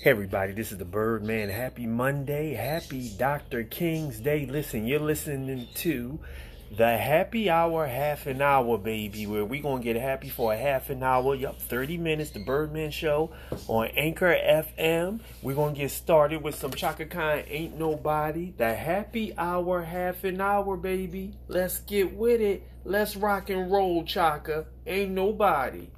Hey everybody, this is the Birdman. Happy Monday. Happy Dr. King's Day. Listen, you're listening to the happy hour, half an hour, baby, where we're going to get happy for a half an hour. Yup, 30 minutes, the Birdman Show on Anchor FM. We're going to get started with some Chaka Khan Ain't Nobody. The happy hour, half an hour, baby. Let's get with it. Let's rock and roll, Chaka. Ain't nobody.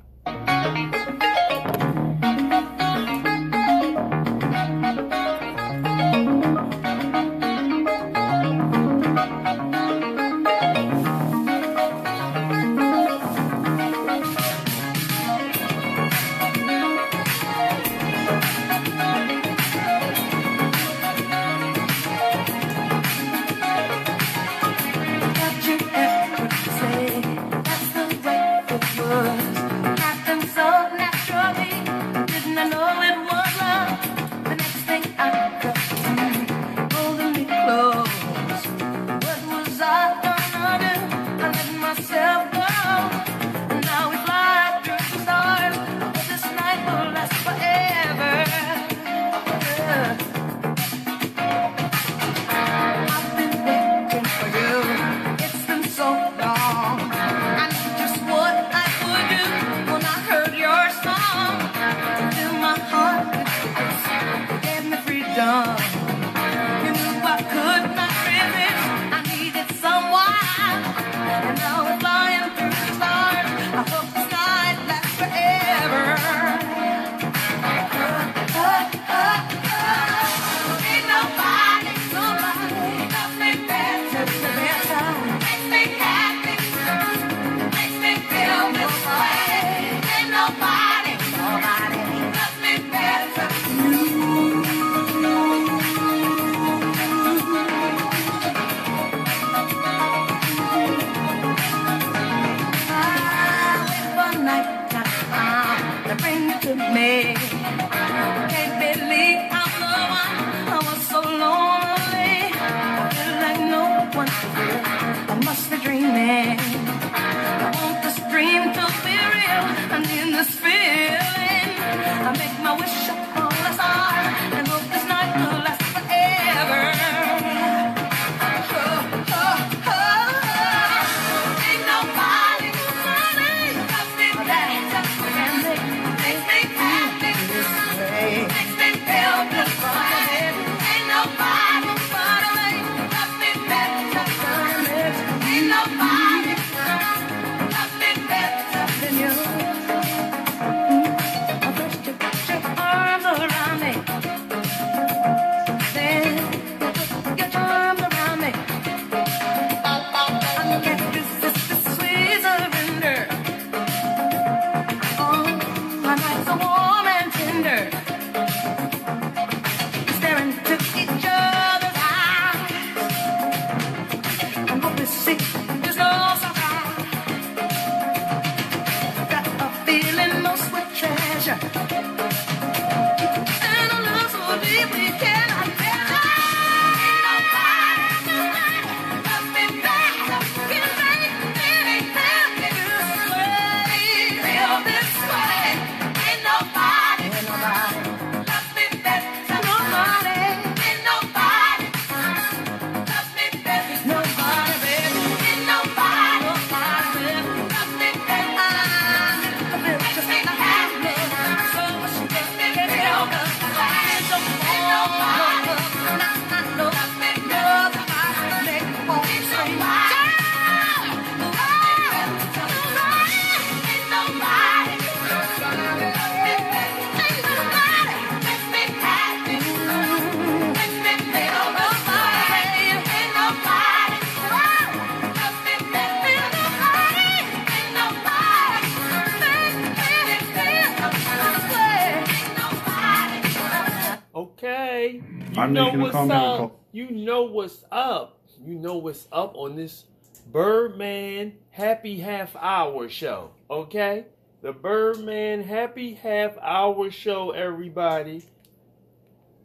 I'm know making a what's comment. Up. You know what's up. You know what's up on this Birdman Happy Half Hour Show. Okay? The Birdman Happy Half Hour Show, everybody.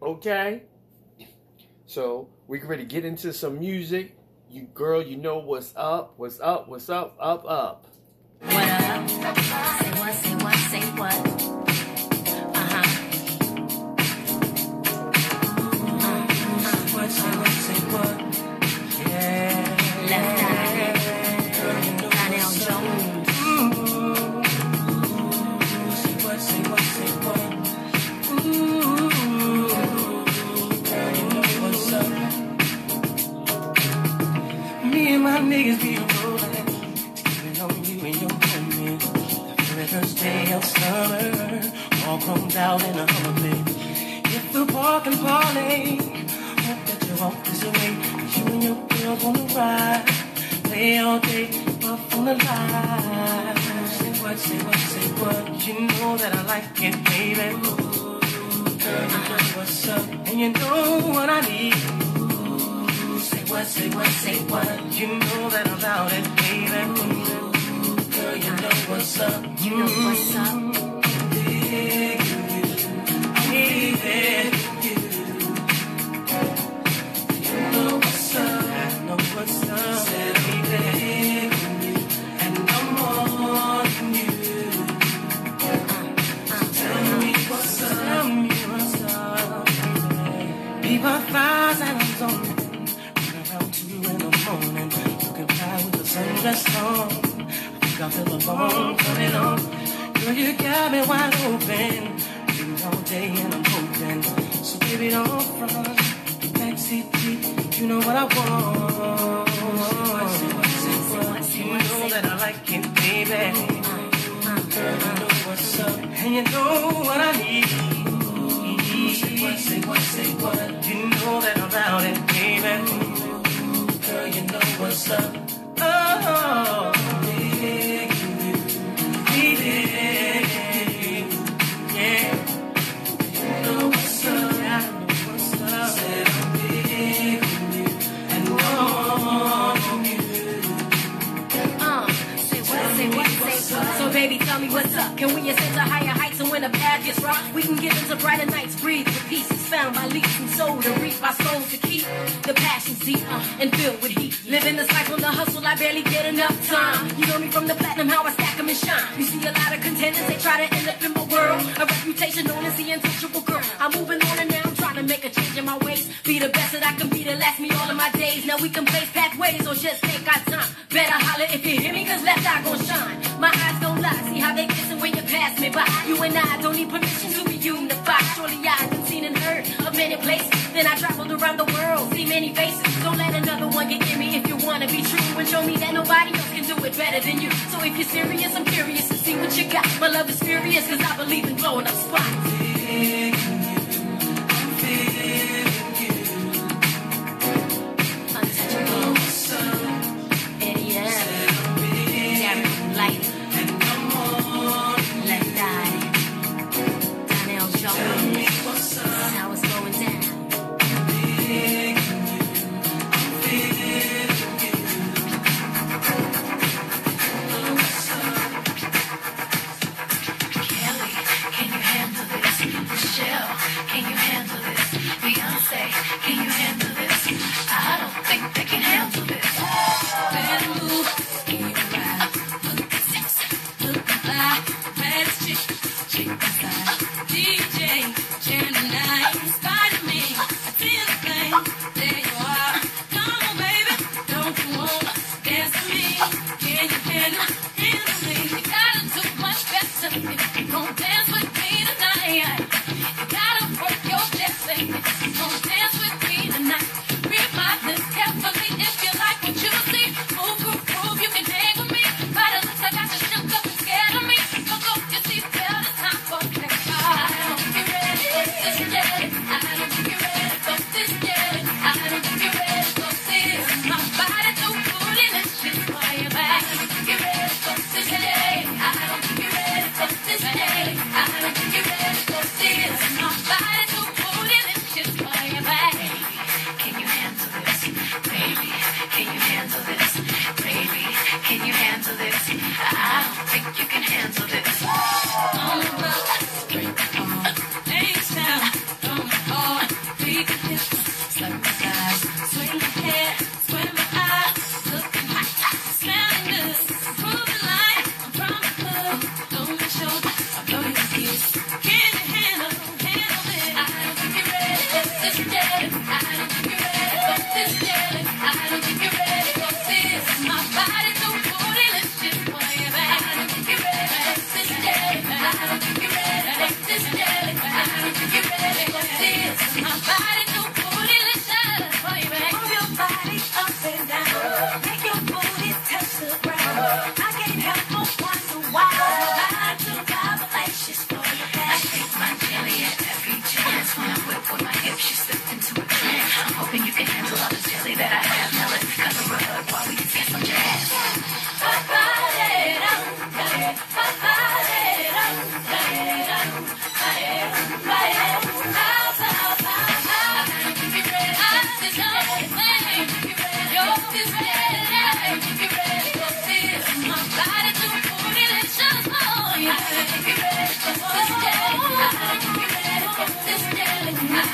Okay? So we ready to get into some music. You girl, you know what's up, what's up, what's up, up, up. What up? Say what, say what, say what. First day of summer, all comes out in a hummer If the park and party, hope that you walk this way. You and your girl gonna ride, play all day, up on the line. Say what, say what, say what. You know that I like it, baby. Ooh, Girl, you know what's up, and you know what I need. Ooh, Say what, say what, say what. You know that I'm about it, baby. Know what's up. You know what's up. Dig you, baby. You know what's up. You know what's up, baby. And I'm on you. Tell me what's up. Tell me what's up. People thighs and I'm zoning. Around two in the morning. You fly with on. I a bone coming on. Girl, you got me wide open. Been all day and I'm hoping. So baby, don't front. Backseat G, you know what I want. You know that I like it, baby. Girl, you know what's up, and you know what I need. Say what, say what, say what. You know that I'm about it, baby. Girl, you know what's up. Can we ascend to higher heights and when the path gets rough, we can get into brighter nights. Breathe for peace is found by leaps and soul to reach my soul to keep the passions deep uh, and filled with heat. Living this life on the hustle, I barely get enough time. You know me from the platinum, how I stack 'em and shine. You see a lot of contenders, they try to end up in my world. A reputation known as the untouchable girl. I'm moving on and now I'm trying to make a change in my ways. The best that I can be to last me all of my days. Now we can place pathways or just take our time. Better holler if you hear me, cause left eye gon' shine. My eyes don't lie, see how they glisten when you pass me by. You and I don't need permission to be unified. Surely I've been seen and heard of many places. Then I traveled around the world, see many faces. Don't let another one get in me if you wanna be true and show me that nobody else can do it better than you. So if you're serious, I'm curious to see what you got. My love is furious cause I believe in blowing up spots. Untouchable. Eddie F. Darren Yeah.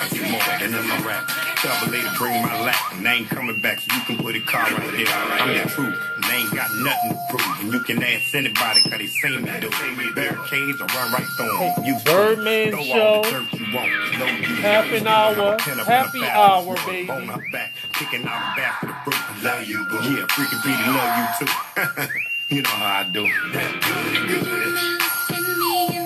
More than in my rap. Travel later, bring my lap. And I ain't coming back, so you can put a car right there. I'm here. the truth, and I ain't got nothing to prove. And you can ask anybody, cause they seen me do. Barricades, I run right through them. You Birdman throw Show. all the dirt you want. No, you Happy hour. Happy hour, baby. On my back, kicking out the back for the fruit. I love you, boo. Yeah, freaking beat, love you too. you know how I do. That's good, good.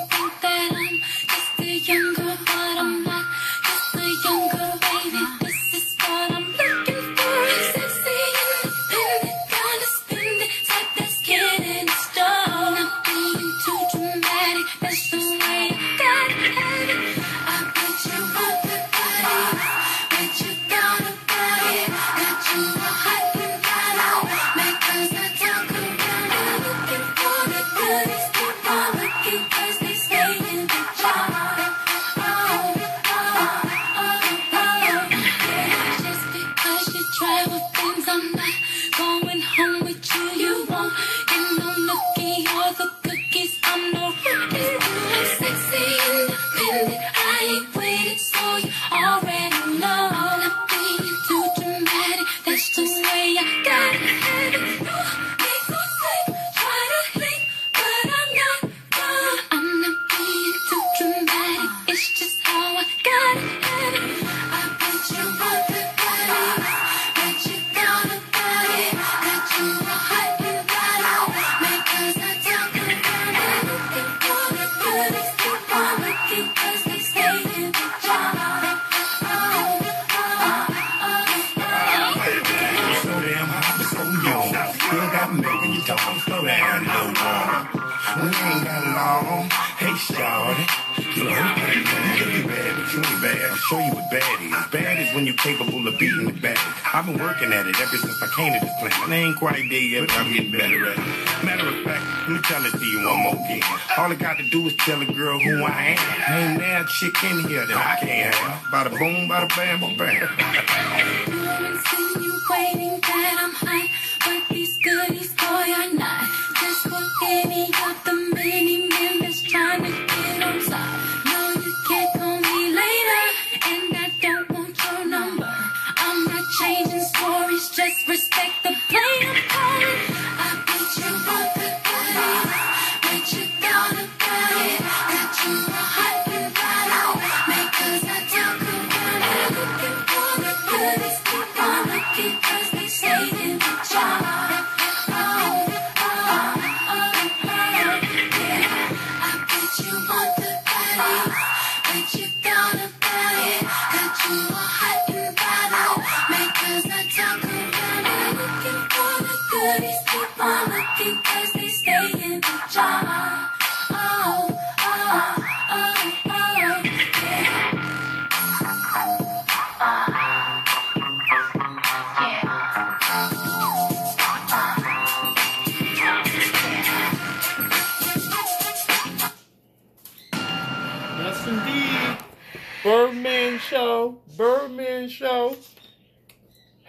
when you're capable of beating the back. I've been working at it ever since I came to this planet. I ain't quite there yet, but I'm getting better at it. Matter of fact, let me tell it to you one more time. All I got to do is tell a girl who I am. Ain't that chick in here that I can't have. Bada boom, bada bam, bada bam. I'm insinuating that I'm high, but these good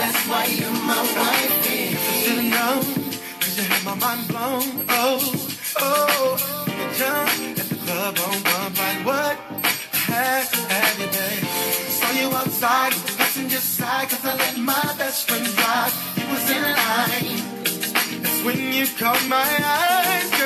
That's why you're my wife. Should've known, cause you had my mind blown. Oh, oh, the jump at the club on one like what? I to have you, babe. Saw you outside, was missing your side, cause I let my best friend drive. You was in line. That's when you caught my eyes.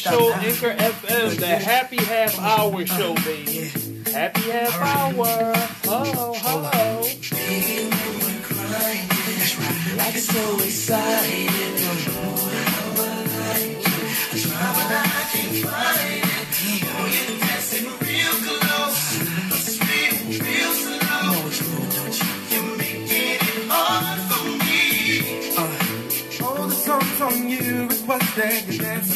show, Anchor FM, the Happy Half Hour show, baby. Happy Half Hour. Hello, hello. Like it's so exciting. I try, but I can't find it. Oh, you're dancing real close. It's real, real slow. You're making it hard for me. Uh, all the songs on you is what they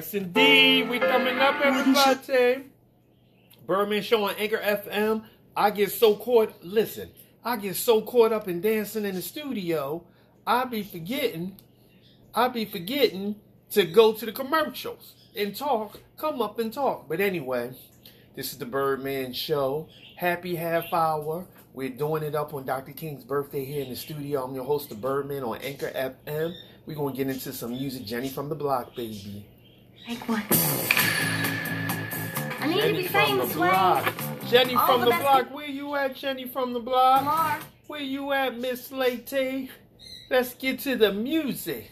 Yes, indeed. We coming up, everybody. Eh? Birdman Show on Anchor FM. I get so caught. Listen, I get so caught up in dancing in the studio. I be forgetting. I be forgetting to go to the commercials and talk. Come up and talk. But anyway, this is the Birdman Show. Happy half hour. We're doing it up on Dr. King's birthday here in the studio. I'm your host, the Birdman on Anchor FM. We're gonna get into some music. Jenny from the block, baby. Like what? I need to Jenny be from the famous, Wayne. block. Jenny All from the the best- block. Where you at, Jenny from the block? Lamar. Where you at, Miss Late? Let's get to the music.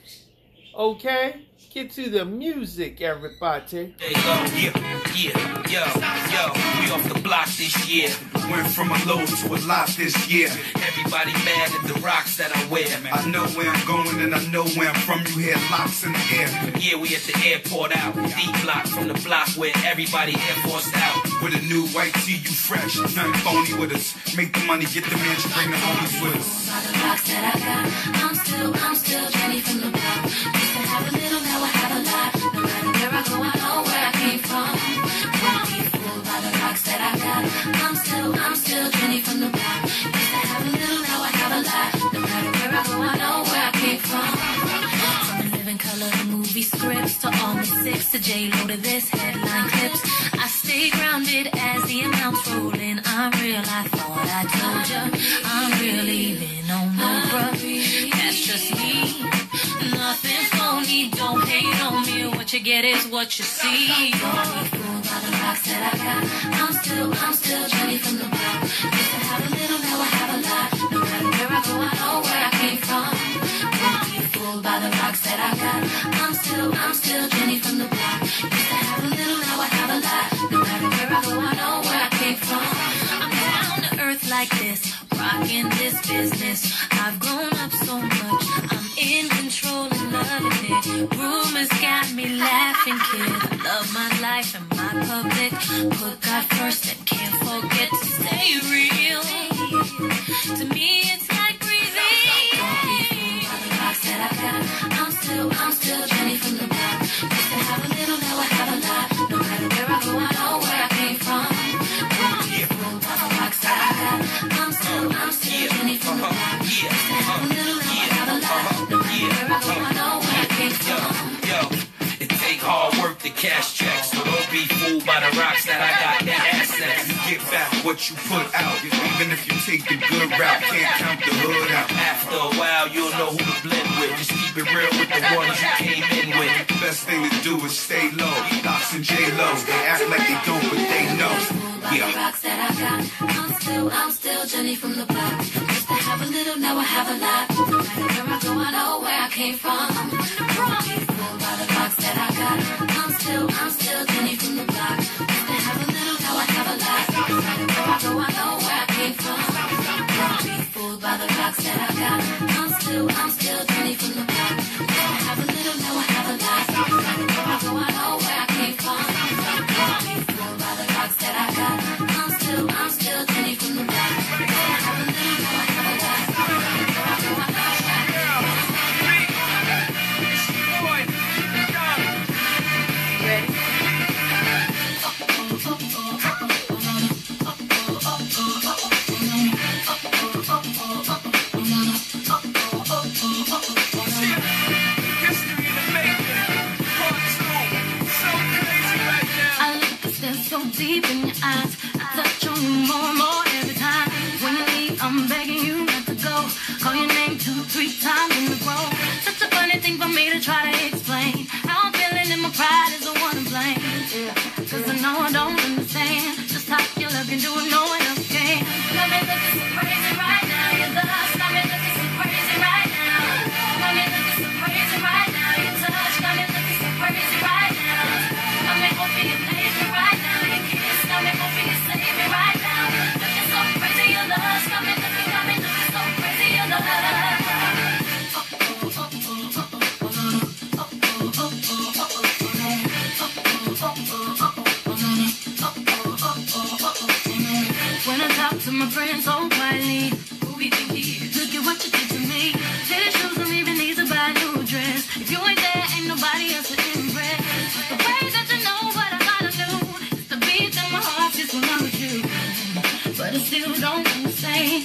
Okay? Get to the music, everybody. There you go. Yeah, yo, yo. We off the block this year. Went from a low to a lot this year. Everybody mad at the rocks that I wear. Man. I know where I'm going and I know where I'm from. You hear locks in the air. Yeah, we at the airport out. D block from the block where everybody air forced out. With a new white tee, you fresh. Nothing phony with us. Make the money, get the mansion, bring the homies with us. By the rocks that I got, I'm still, I'm still Jenny from the block. Get is what you see. I'm still, I'm still Jenny from the block. Used to have a little, now I have a lot. No matter where I go, I know where I came from. Don't be fooled by the that I got. I'm still, I'm still Jenny from the block. Used to have a little, now I have a lot. No matter where I go, I know where I came from. I'm down to earth like this, rocking this business. I've grown up so much, I'm Rumors got me laughing, kid. I love my life and my public. Put God first and can't forget to stay real. To me, it's like breathing. I got. I'm still, I'm still Jenny from the block. Yo, yo. It take hard work to cash checks. So don't be fooled by the rocks that I got. That assets. You get back what you put out. Even if you take the good route, can't count the hood out. After a while, you'll know who to blend with. Just keep it real with the ones you came in with. Best thing to do is stay low. Docs and J-Lo, they act like they don't, but they know. Yeah. rocks that I'm still, I'm still Jenny from the block. Used to have a little, now I have a lot. Where I go, I know where I came from. That I got. I'm still, I'm still Jenny from the block. Have a little, now I have a lot. Where I go, I know where I came from. Don't be fooled by the that I got. I'm still, I'm still from the block. Have a little, now I have a eyes.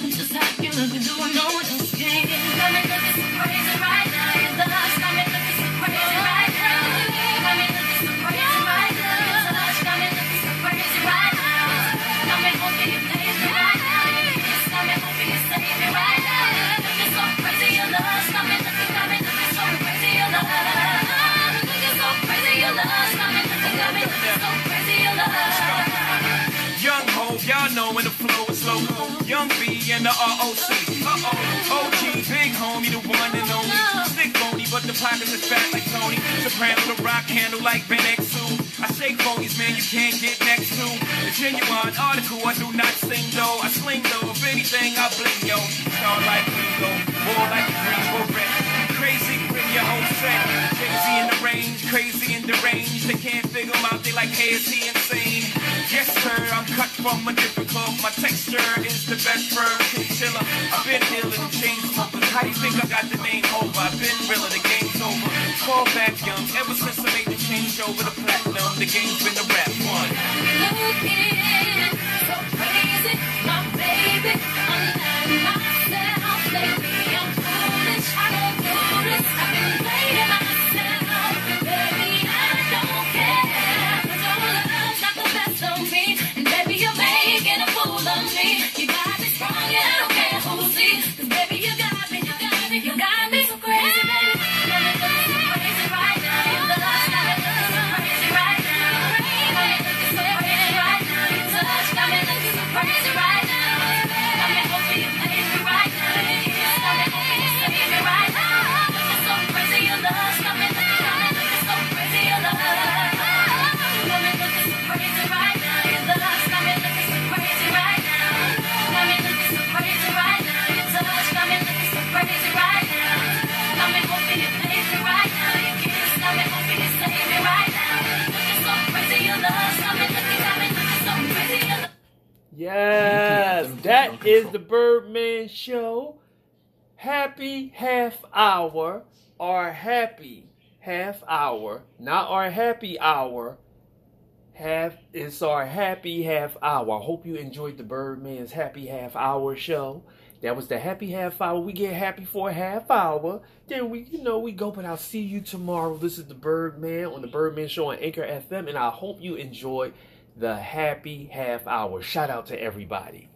Just you look and doing no one And the ROC. Uh oh. OG, big homie, the one and only. Stick bony, but the pockets are fat like Tony. Soprano, the ROC handle like Van Exel. I shake phonies, man, you can't get next to. The genuine article, I do not sing though. I sling though, if anything, I bling yo. Star like Ringo, war like a green beret. Crazy, bring your whole set. Crazy in the range, crazy in the range. They can't figure him out, they like, hey, is he insane? Yes, sir, I'm cut from a different cloth. My texture is the best firm chinchilla. I've been dealing with chain smokers. How you think I got the name over? I've been realer, the game's over. Fall back young, ever since I made the change over the platinum, the game's been a rap one. Looking so crazy, my baby. I'm not myself lately. Is the Birdman Show. Happy half hour, or happy half hour, not our happy hour. Half it's our happy half hour. I hope you enjoyed the Birdman's happy half hour show. That was the happy half hour. We get happy for a half hour. Then we, you know, we go. But I'll see you tomorrow. This is the Birdman on the Birdman Show on Anchor FM, and I hope you enjoyed the happy half hour. Shout out to everybody.